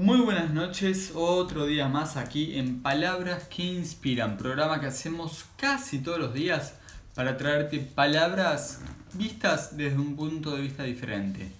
Muy buenas noches, otro día más aquí en Palabras que Inspiran, programa que hacemos casi todos los días para traerte palabras vistas desde un punto de vista diferente.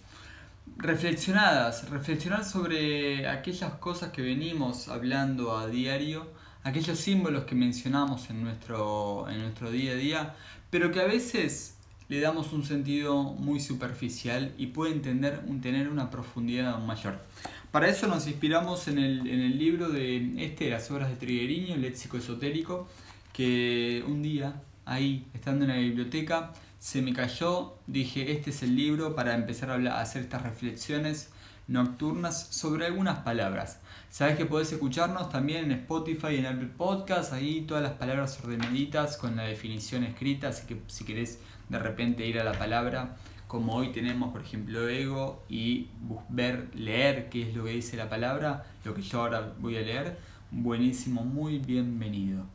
Reflexionadas, reflexionar sobre aquellas cosas que venimos hablando a diario, aquellos símbolos que mencionamos en nuestro, en nuestro día a día, pero que a veces le damos un sentido muy superficial y pueden tener, tener una profundidad mayor. Para eso nos inspiramos en el, libro de este, las obras de Trigueriño, el léxico esotérico, que un día, ahí, estando en la biblioteca, se me cayó, dije, este es el libro para empezar a, hablar, a hacer estas reflexiones nocturnas sobre algunas palabras. Sabes que podés escucharnos también en Spotify en Apple Podcast, ahí todas las palabras ordenaditas con la definición escrita, así que si querés de repente ir a la palabra, como hoy tenemos, por ejemplo, ego y ver, leer qué es lo que dice la palabra, lo que yo ahora voy a leer. Buenísimo, muy bienvenido.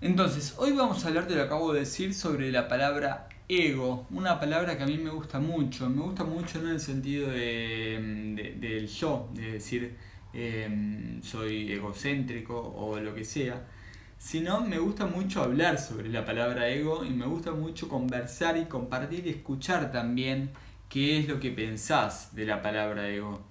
Entonces, hoy vamos a hablar, te lo acabo de decir, sobre la palabra ego, una palabra que a mí me gusta mucho. Me gusta mucho no en el sentido de, del yo, de decir em, soy egocéntrico o lo que sea, sino me gusta mucho hablar sobre la palabra ego y me gusta mucho conversar y compartir y escuchar también qué es lo que pensás de la palabra ego.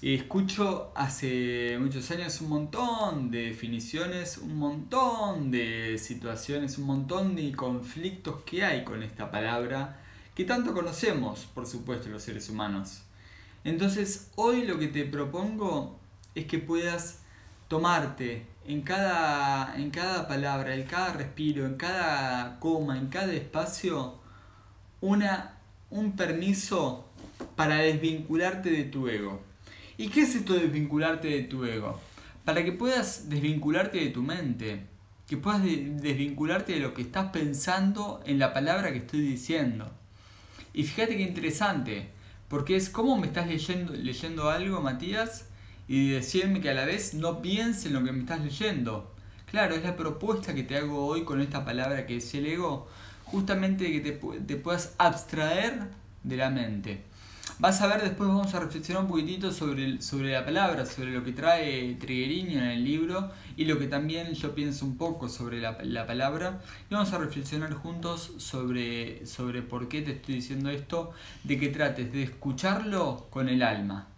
Escucho hace muchos años un montón de definiciones, un montón de situaciones, un montón de conflictos que hay con esta palabra que tanto conocemos, por supuesto, los seres humanos. Entonces, hoy lo que te propongo es que puedas tomarte en cada, en cada palabra, en cada respiro, en cada coma, en cada espacio, una, un permiso para desvincularte de tu ego. ¿Y qué es esto de desvincularte de tu ego? Para que puedas desvincularte de tu mente, que puedas desvincularte de lo que estás pensando en la palabra que estoy diciendo. Y fíjate qué interesante, porque es como me estás leyendo, leyendo algo, Matías, y decirme que a la vez no piense en lo que me estás leyendo. Claro, es la propuesta que te hago hoy con esta palabra que es el ego, justamente que te, te puedas abstraer de la mente. Vas a ver, después vamos a reflexionar un poquitito sobre, sobre la palabra, sobre lo que trae Triguerini en el libro y lo que también yo pienso un poco sobre la, la, palabra. Y vamos a reflexionar juntos sobre, sobre por qué te estoy diciendo esto, de que trates de escucharlo con el alma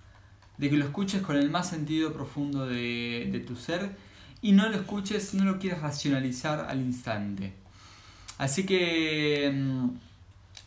de que lo escuches con el más sentido profundo de, tu ser y no lo escuches, no lo quieras racionalizar al instante. Así que mm,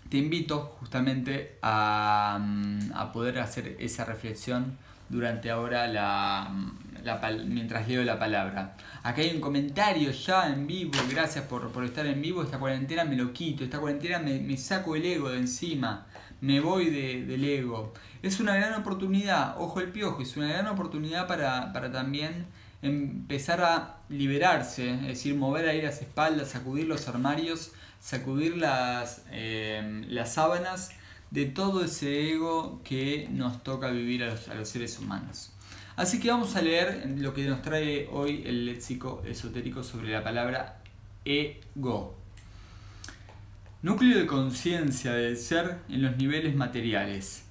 te invito justamente a, mm, a, poder hacer esa reflexión durante ahora la, mm, mientras leo la palabra. Acá hay un comentario ya en vivo, gracias por, estar en vivo, esta cuarentena me lo quito, esta cuarentena me, me saco el ego de encima me voy de, del ego. Es una gran oportunidad, ojo el piojo, es una gran oportunidad para, también empezar a liberarse, es decir, mover ahí las espaldas, sacudir los armarios, sacudir las, eh, las sábanas de todo ese ego que nos toca vivir a los, a los seres humanos. Así que vamos a leer lo que nos trae hoy el léxico esotérico sobre la palabra ego. Núcleo de conciencia del ser en los niveles materiales.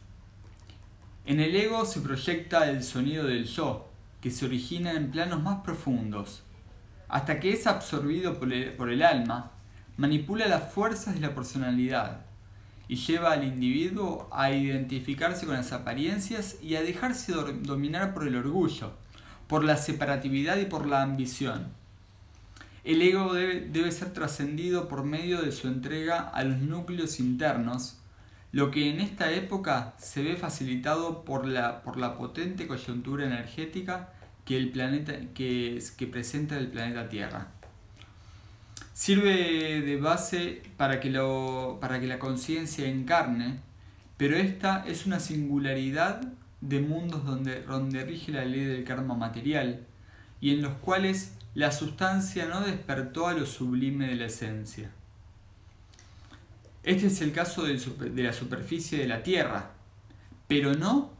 En el ego se proyecta el sonido del yo, que se origina en planos más profundos, hasta que es absorbido por el, alma, manipula las fuerzas de la personalidad y lleva al individuo a identificarse con las apariencias y a dejarse dominar por el orgullo, por la separatividad y por la ambición el ego debe, ser trascendido por medio de su entrega a los núcleos internos, lo que en esta época se ve facilitado por la, por la potente coyuntura energética que, el planeta, que, presenta el planeta Tierra. Sirve de base para que, lo, para que la conciencia encarne, pero esta es una singularidad de mundos donde, donde rige la ley del karma material y en los cuales la sustancia no despertó a lo sublime de la esencia. Este es el caso de la superficie de la Tierra, pero no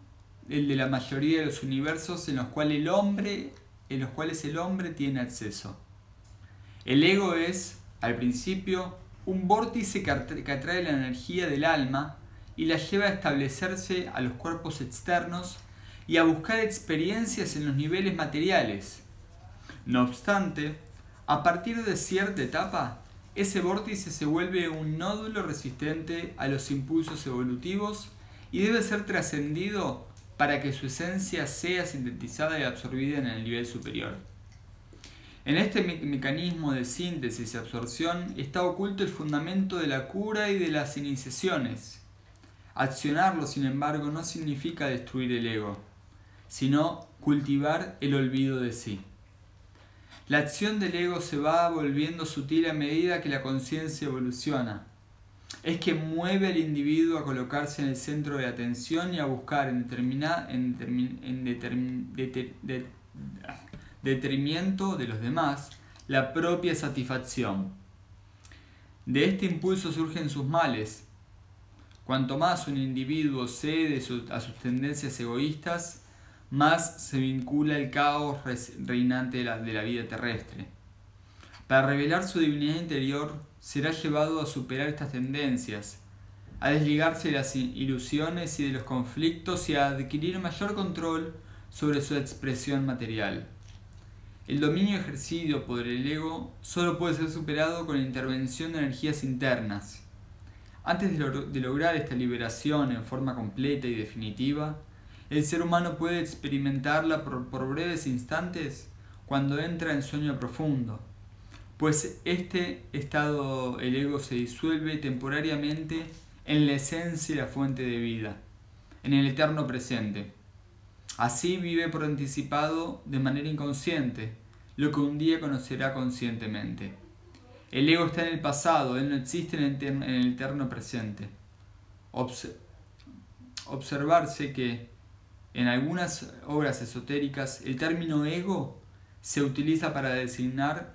el de la mayoría de los universos en los cuales el hombre, en los cuales el hombre tiene acceso. El ego es, al principio, un vórtice que atrae la energía del alma y la lleva a establecerse a los cuerpos externos y a buscar experiencias en los niveles materiales. No obstante, a partir de cierta etapa, ese vórtice se vuelve un nódulo resistente a los impulsos evolutivos y debe ser trascendido para que su esencia sea sintetizada y absorbida en el nivel superior. En este mecanismo de síntesis y absorción está oculto el fundamento de la cura y de las iniciaciones. Accionarlo, sin embargo, no significa destruir el ego, sino cultivar el olvido de sí. La acción del ego se va volviendo sutil a medida que la conciencia evoluciona. Es que mueve al individuo a colocarse en el centro de atención y a buscar en, determina, en, detrimento de los demás la propia satisfacción. De este impulso surgen sus males. Cuanto más un individuo cede a sus tendencias egoístas, más se vincula el caos reinante de la, de la vida terrestre. Para revelar su divinidad interior, será llevado a superar estas tendencias, a desligarse de las ilusiones y de los conflictos y a adquirir mayor control sobre su expresión material. El dominio ejercido por el ego solo puede ser superado con la intervención de energías internas. Antes de, lograr esta liberación en forma completa y definitiva, el ser humano puede experimentarla por, por breves instantes cuando entra en sueño profundo, pues este estado el ego se disuelve temporariamente en la esencia y la fuente de vida, en el eterno presente. Así vive por anticipado de manera inconsciente lo que un día conocerá conscientemente. El ego está en el pasado, él no existe en el eterno presente. observarse que en algunas obras esotéricas el término ego se utiliza para designar,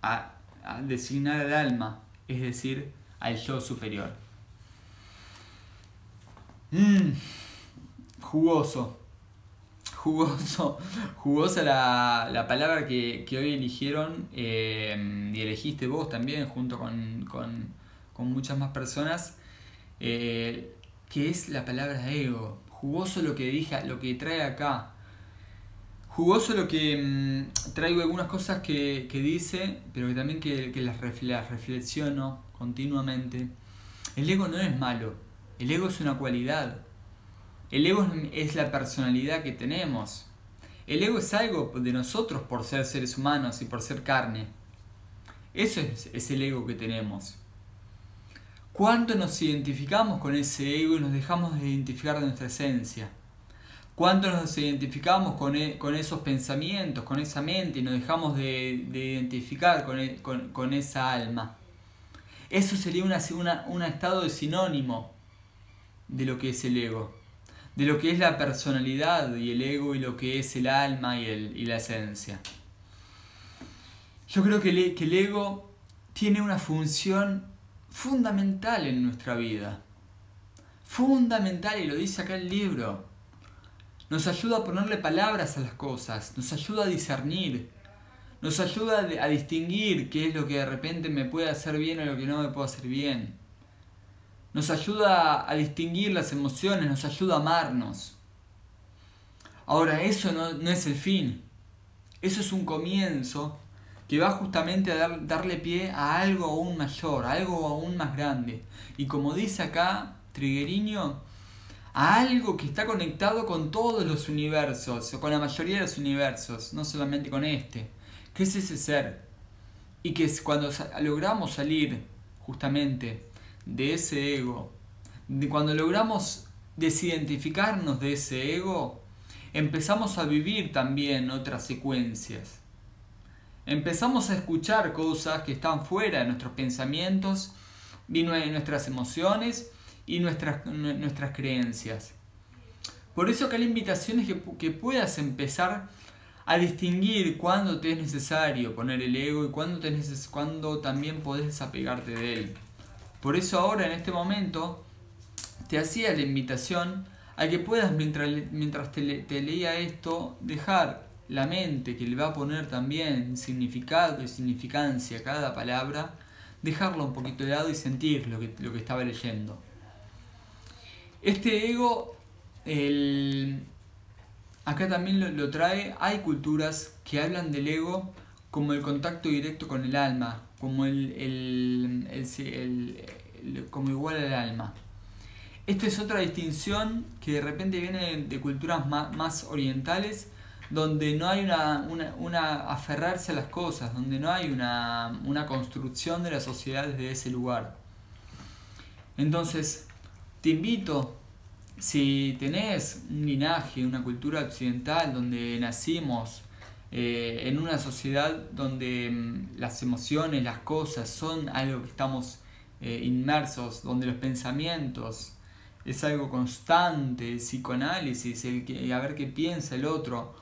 a, designar al alma, es decir, al yo superior. Mmm, jugoso, jugoso, jugosa la, palabra que, hoy eligieron eh, y elegiste vos también junto con, muchas más personas, eh, que es la palabra ego jugoso lo que dije, lo que trae acá. Jugoso lo que mm, traigo algunas cosas que, dice, pero que también que, las, reflexiono continuamente. El ego no es malo, el ego es una cualidad. El ego es la personalidad que tenemos. El ego es algo de nosotros por ser seres humanos y por ser carne. Eso es, es el ego que tenemos. ¿Cuánto nos identificamos con ese ego y nos dejamos de identificar de nuestra esencia? ¿Cuánto nos identificamos con, e, con esos pensamientos, con esa mente y nos dejamos de, identificar e, con, esa alma? Eso sería una, un estado de sinónimo de lo que es el ego, de lo que es la personalidad y el ego y lo que es el alma y, el, y la esencia. Yo creo que que el ego tiene una función fundamental en nuestra vida. Fundamental, y lo dice acá el libro. Nos ayuda a ponerle palabras a las cosas, nos ayuda a discernir, nos ayuda a distinguir qué es lo que de repente me puede hacer bien o lo que no me puede hacer bien. Nos ayuda a distinguir las emociones, nos ayuda a amarnos. Ahora, eso no, no es el fin. Eso es un comienzo que va justamente a darle pie a algo aún mayor, a algo aún más grande. Y como dice acá Trigueriño, a algo que está conectado con todos los universos, o con la mayoría de los universos, no solamente con este, que es ese ser. Y que cuando logramos salir justamente de ese ego, de cuando logramos desidentificarnos de ese ego, empezamos a vivir también otras secuencias empezamos a escuchar cosas que están fuera de nuestros pensamientos y nuestras emociones y nuestras, nuestras creencias. Por eso acá la invitación es que, puedas empezar a distinguir cuándo te es necesario poner el ego y cuándo, te cuándo también podés desapegarte de él. Por eso ahora en este momento te hacía la invitación a que puedas mientras, mientras te leía esto dejar la mente que le va a poner también significado y significancia a cada palabra, dejarlo un poquito de lado y sentir lo que, lo que estaba leyendo. Este ego, el, acá también lo, trae, hay culturas que hablan del ego como el contacto directo con el alma, como el, el, como igual al alma. Esta es otra distinción que de repente viene de culturas más, orientales, donde no hay una, una, aferrarse a las cosas, donde no hay una, una construcción de la sociedad desde ese lugar. Entonces, te invito, si tenés un linaje, una cultura occidental donde nacimos, eh, en una sociedad donde mm, las emociones, las cosas son algo que estamos eh, inmersos, donde los pensamientos, es algo constante, el psicoanálisis, el que, a ver qué piensa el otro.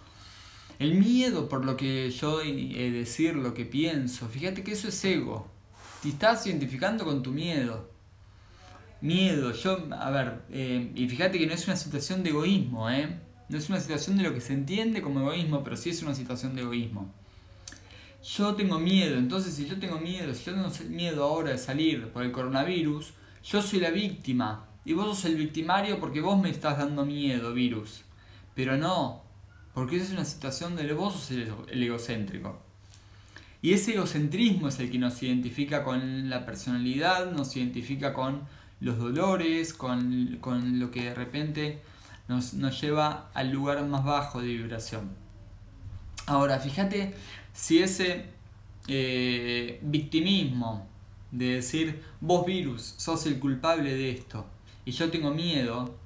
El miedo por lo que yo he decir lo que pienso, fíjate que eso es ego. Te estás identificando con tu miedo. Miedo, yo, a ver, eh, y fíjate que no es una situación de egoísmo, ¿eh? No es una situación de lo que se entiende como egoísmo, pero sí es una situación de egoísmo. Yo tengo miedo, entonces si yo tengo miedo, si yo tengo miedo ahora de salir por el coronavirus, yo soy la víctima y vos sos el victimario porque vos me estás dando miedo, virus. Pero no, porque esa es una situación de vos sos el, egocéntrico. Y ese egocentrismo es el que nos identifica con la personalidad, nos identifica con los dolores, con, lo que de repente nos, lleva al lugar más bajo de vibración. Ahora, fíjate si ese eh, victimismo de decir, vos virus, sos el culpable de esto, y yo tengo miedo,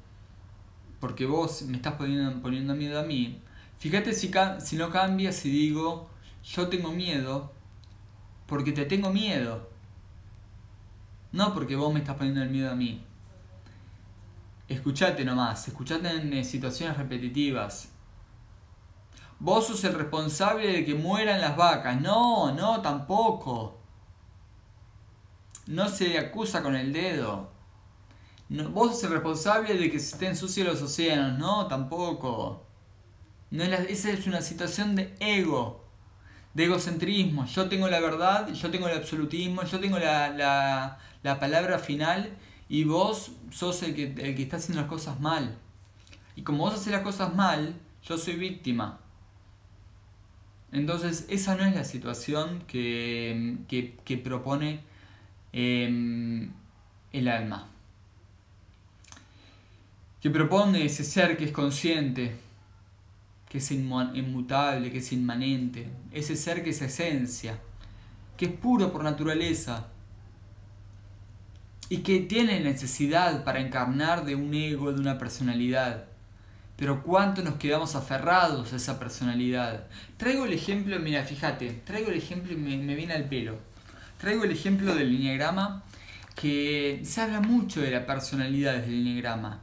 porque vos me estás poniendo, poniendo miedo a mí, fíjate si, no cambia si digo, yo tengo miedo, porque te tengo miedo. No porque vos me estás poniendo el miedo a mí. Escuchate nomás, escuchate en situaciones repetitivas. Vos sos el responsable de que mueran las vacas. No, no, tampoco. No se acusa con el dedo. Vos sos el responsable de que se estén sucios los océanos. No, tampoco. No esa es una situación de ego, de egocentrismo. Yo tengo la verdad, yo tengo el absolutismo, yo tengo la, palabra final y vos sos el que, el que está haciendo las cosas mal. Y como vos haces las cosas mal, yo soy víctima. Entonces, esa no es la situación que, que, propone em, el alma que propone ese ser que es consciente, que es inmutable, que es inmanente, ese ser que es esencia, que es puro por naturaleza y que tiene necesidad para encarnar de un ego, de una personalidad. Pero cuánto nos quedamos aferrados a esa personalidad. Traigo el ejemplo, mira, fíjate, traigo el ejemplo y me, me viene al pelo. Traigo el ejemplo del lineagrama que se habla mucho de la personalidad del lineagrama.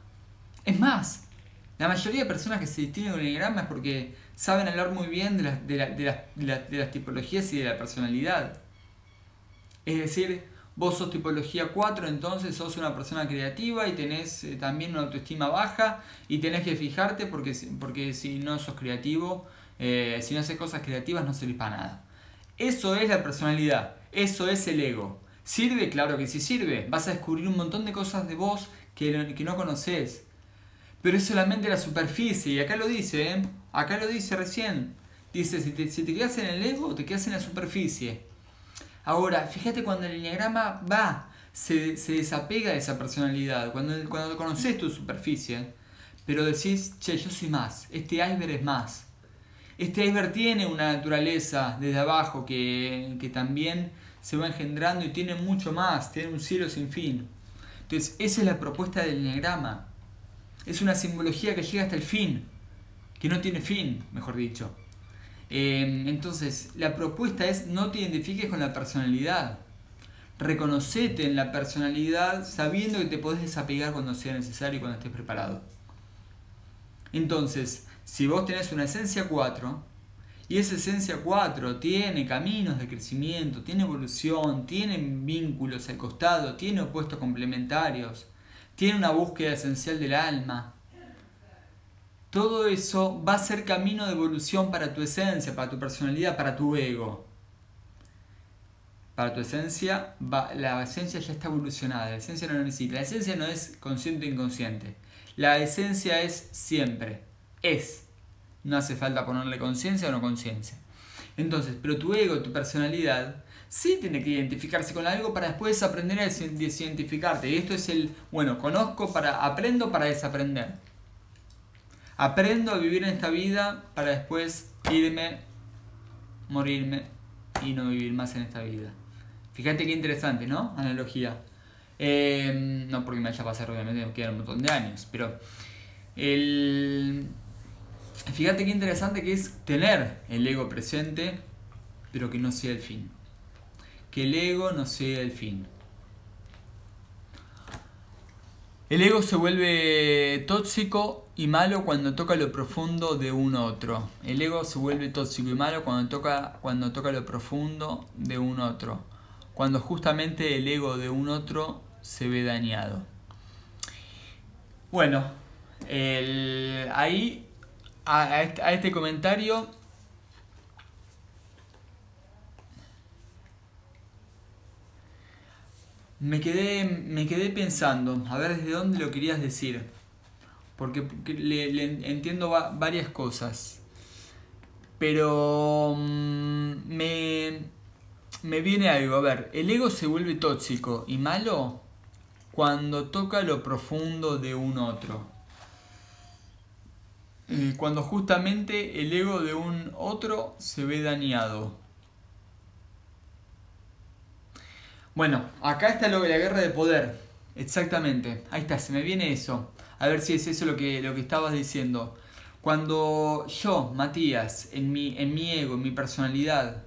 Es más, la mayoría de personas que se distinguen con el enneagrama es porque saben hablar muy bien de, de, las tipologías y de la personalidad. Es decir, vos sos tipología 4, entonces sos una persona creativa y tenés eh, también una autoestima baja y tenés que fijarte porque, porque si no sos creativo, eh, si no haces cosas creativas no sirve para nada. Eso es la personalidad, eso es el ego. ¿Sirve? Claro que sí sirve. Vas a descubrir un montón de cosas de vos que, que no conoces pero es solamente la superficie. Y acá lo dice, ¿eh? acá lo dice recién. Dice, si te, si te quedas en el ego, te quedas en la superficie. Ahora, fíjate cuando el enneagrama va, se, se desapega de esa personalidad. Cuando, cuando conoces tu superficie, pero decís, che, yo soy más. Este iceberg es más. Este iceberg tiene una naturaleza desde abajo que, que también se va engendrando y tiene mucho más, tiene un cielo sin fin. Entonces, esa es la propuesta del enneagrama es una simbología que llega hasta el fin, que no tiene fin, mejor dicho. Em, entonces, la propuesta es no te identifiques con la personalidad. Reconocete en la personalidad sabiendo que te podés desapegar cuando sea necesario y cuando estés preparado. Entonces, si vos tenés una esencia 4, y esa esencia 4 tiene caminos de crecimiento, tiene evolución, tiene vínculos al costado, tiene opuestos complementarios, tiene una búsqueda esencial del alma. Todo eso va a ser camino de evolución para tu esencia, para tu personalidad, para tu ego. Para tu esencia, la esencia ya está evolucionada, la esencia no necesita. La esencia no es consciente o inconsciente. La esencia es siempre, es. No hace falta ponerle conciencia o no conciencia. Entonces, pero tu ego, tu personalidad, sí tiene que identificarse con algo para después aprender a desidentificarte. Y esto es el, bueno, conozco para, aprendo para desaprender. Aprendo a vivir en esta vida para después irme, morirme y no vivir más en esta vida. Fíjate qué interesante, ¿no? Analogía. Eh, no porque me haya pasado, obviamente, me quedan un montón de años, pero el... fíjate qué interesante que es tener el ego presente, pero que no sea el fin. Que el ego no sea el fin. El ego se vuelve tóxico y malo cuando toca lo profundo de un otro. El ego se vuelve tóxico y malo cuando toca, cuando toca lo profundo de un otro. Cuando justamente el ego de un otro se ve dañado. Bueno, ahí a, este, a este comentario me quedé, me quedé pensando, a ver desde dónde lo querías decir, porque le, entiendo varias cosas, pero mm, me, me viene algo, a ver, el ego se vuelve tóxico y malo cuando toca lo profundo de un otro. Eh, cuando justamente el ego de un otro se ve dañado. Bueno, acá está lo de la guerra de poder. Exactamente. Ahí está, se me viene eso. A ver si es eso lo que, lo que estabas diciendo. Cuando yo, Matías, en mi, en mi ego, en mi personalidad,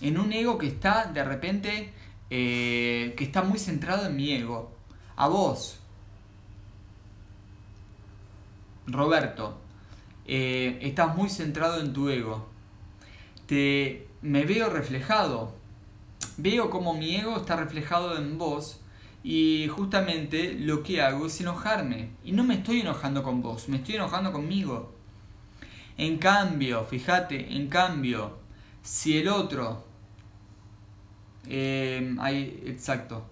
en un ego que está de repente eh, que está muy centrado en mi ego. A vos, Roberto, eh, estás muy centrado en tu ego. Te, me veo reflejado. Veo como mi ego está reflejado en vos y justamente lo que hago es enojarme. Y no me estoy enojando con vos, me estoy enojando conmigo. En cambio, fíjate, en cambio, si el otro eh, exacto.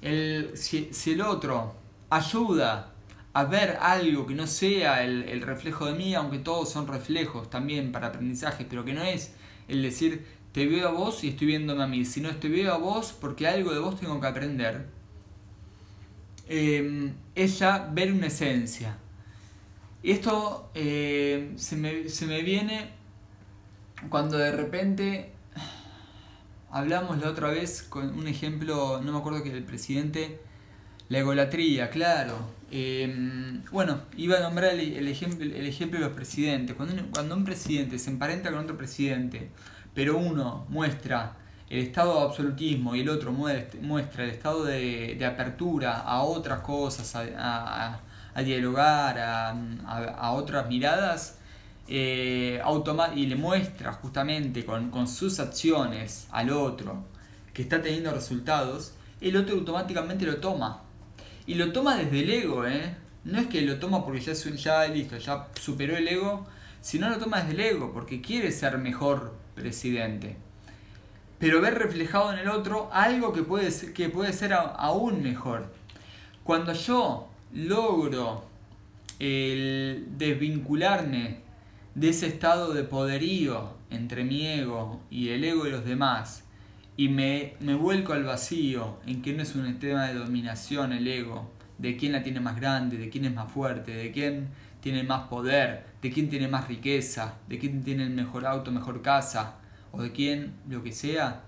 El, si, el otro ayuda a ver algo que no sea el, reflejo de mí, aunque todos son reflejos también para aprendizaje, pero que no es el decir te veo a vos y estoy viéndome a mí, sino te veo a vos porque algo de vos tengo que aprender. Eh, es ya ver una esencia. Esto eh, se, me, se me viene cuando de repente Hablamos la otra vez con un ejemplo, no me acuerdo que el presidente, la egolatría, claro. Em, bueno, iba a nombrar el, ejemplo, el ejemplo de los presidentes. Cuando cuando un presidente se emparenta con otro presidente, pero uno muestra el estado de absolutismo y el otro muestra el estado de, apertura a otras cosas, a, dialogar, a, otras miradas, eh, y le muestra justamente con, sus acciones al otro que está teniendo resultados, el otro automáticamente lo toma. Y lo toma desde el ego, ¿eh? No es que lo toma porque ya, ya listo, ya superó el ego, sino lo toma desde el ego porque quiere ser mejor presidente. Pero ver reflejado en el otro algo que puede ser, que puede ser aún mejor. Cuando yo logro el desvincularme de ese estado de poderío entre mi ego y el ego de los demás y me, me vuelco al vacío en que no es un tema de dominación el ego, de quién la tiene más grande, de quién es más fuerte, de quién tiene más poder, de quién tiene más riqueza, de quién tiene el mejor auto, mejor casa, o de quién lo que sea,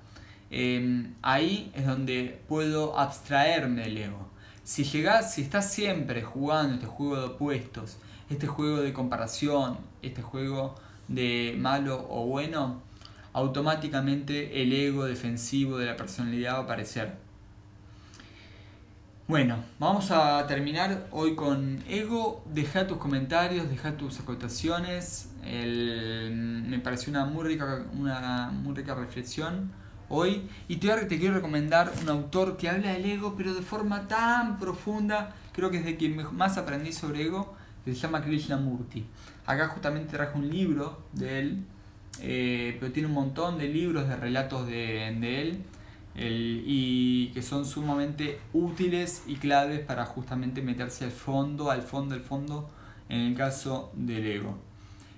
em, ahí es donde puedo abstraerme del ego. Si llegás, si estás siempre jugando este juego de opuestos, este juego de comparación, este juego de malo o bueno, automáticamente el ego defensivo de la personalidad va a aparecer. Bueno, vamos a terminar hoy con ego. Deja tus comentarios, deja tus acotaciones. me pareció una muy, rica, una muy rica reflexión hoy. Y te, quiero recomendar un autor que habla del ego, pero de forma tan profunda. Creo que es de quien más aprendí sobre ego que se llama Krishnamurti. Acá justamente traje un libro de él, eh, pero tiene un montón de libros de relatos de, él y que son sumamente útiles y claves para justamente meterse al fondo, al fondo, al fondo, en el caso del ego.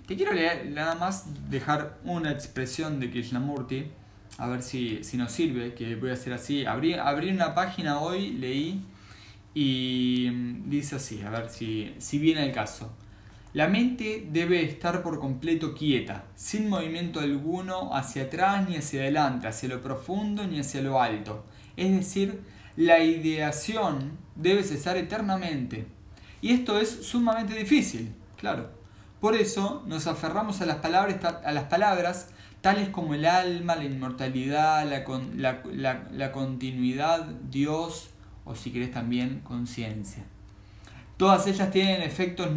te quiero leer nada más dejar una expresión de Krishnamurti, a ver si, si nos sirve, que voy a hacer así. Abrí, abrí una página hoy, leí y dice así, a ver si, si viene el caso. La mente debe estar por completo quieta, sin movimiento alguno hacia atrás ni hacia adelante, hacia lo profundo ni hacia lo alto. Es decir, la ideación debe cesar eternamente. Y esto es sumamente difícil, claro. Por eso nos aferramos a las palabras, a las palabras tales como el alma, la inmortalidad, la, la, continuidad, Dios o si querés también conciencia. Todas ellas tienen efectos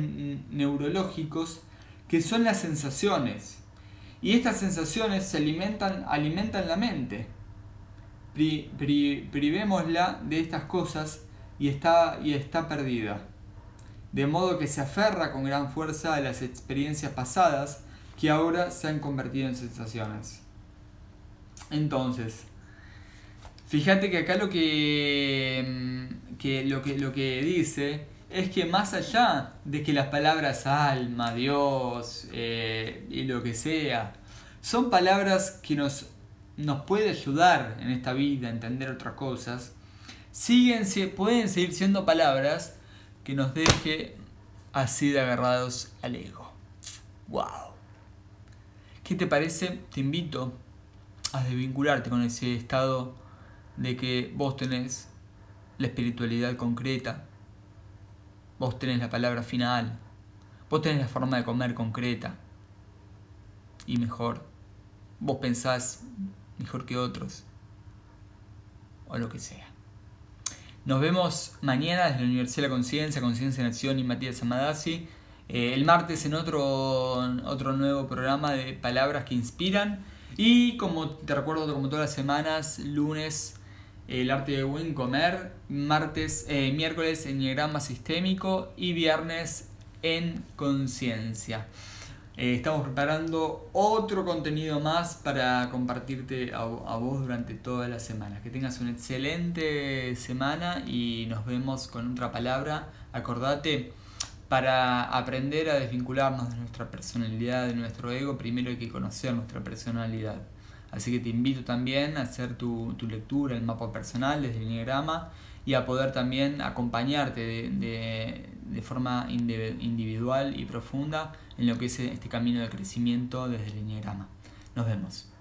neurológicos que son las sensaciones. Y estas sensaciones se alimentan, alimentan la mente. privémosla de estas cosas y está, y está perdida de modo que se aferra con gran fuerza a las experiencias pasadas que ahora se han convertido en sensaciones. Entonces, fíjate que acá lo que, mm, lo que, lo que dice es que más allá de que las palabras alma, Dios eh, y lo que sea, son palabras que nos, nos pueden ayudar en esta vida a entender otras cosas, siguen, pueden seguir siendo palabras que nos deje así de agarrados al ego. ¡Wow! ¿Qué te parece? Te invito a desvincularte con ese estado de que vos tenés la espiritualidad concreta, vos tenés la palabra final, vos tenés la forma de comer concreta y mejor, vos pensás mejor que otros o lo que sea. Nos vemos mañana desde la Universidad de la Conciencia, Conciencia en Acción y Matías Amadasi. Eh, el martes en otro, otro nuevo programa de Palabras que Inspiran. Y como te recuerdo, como todas las semanas, lunes el arte de buen comer, martes, eh, miércoles enneagrama sistémico y viernes en conciencia. Eh, estamos preparando otro contenido más para compartirte a, vos durante toda la semana. Que tengas una excelente semana y nos vemos con otra palabra. Acordate, para aprender a desvincularnos de nuestra personalidad, de nuestro ego, primero hay que conocer nuestra personalidad. Así que te invito también a hacer tu, lectura, el mapa personal desde el Enneagrama y a poder también acompañarte de, de forma individual y profunda en lo que es este camino de crecimiento desde el Enneagrama. Nos vemos.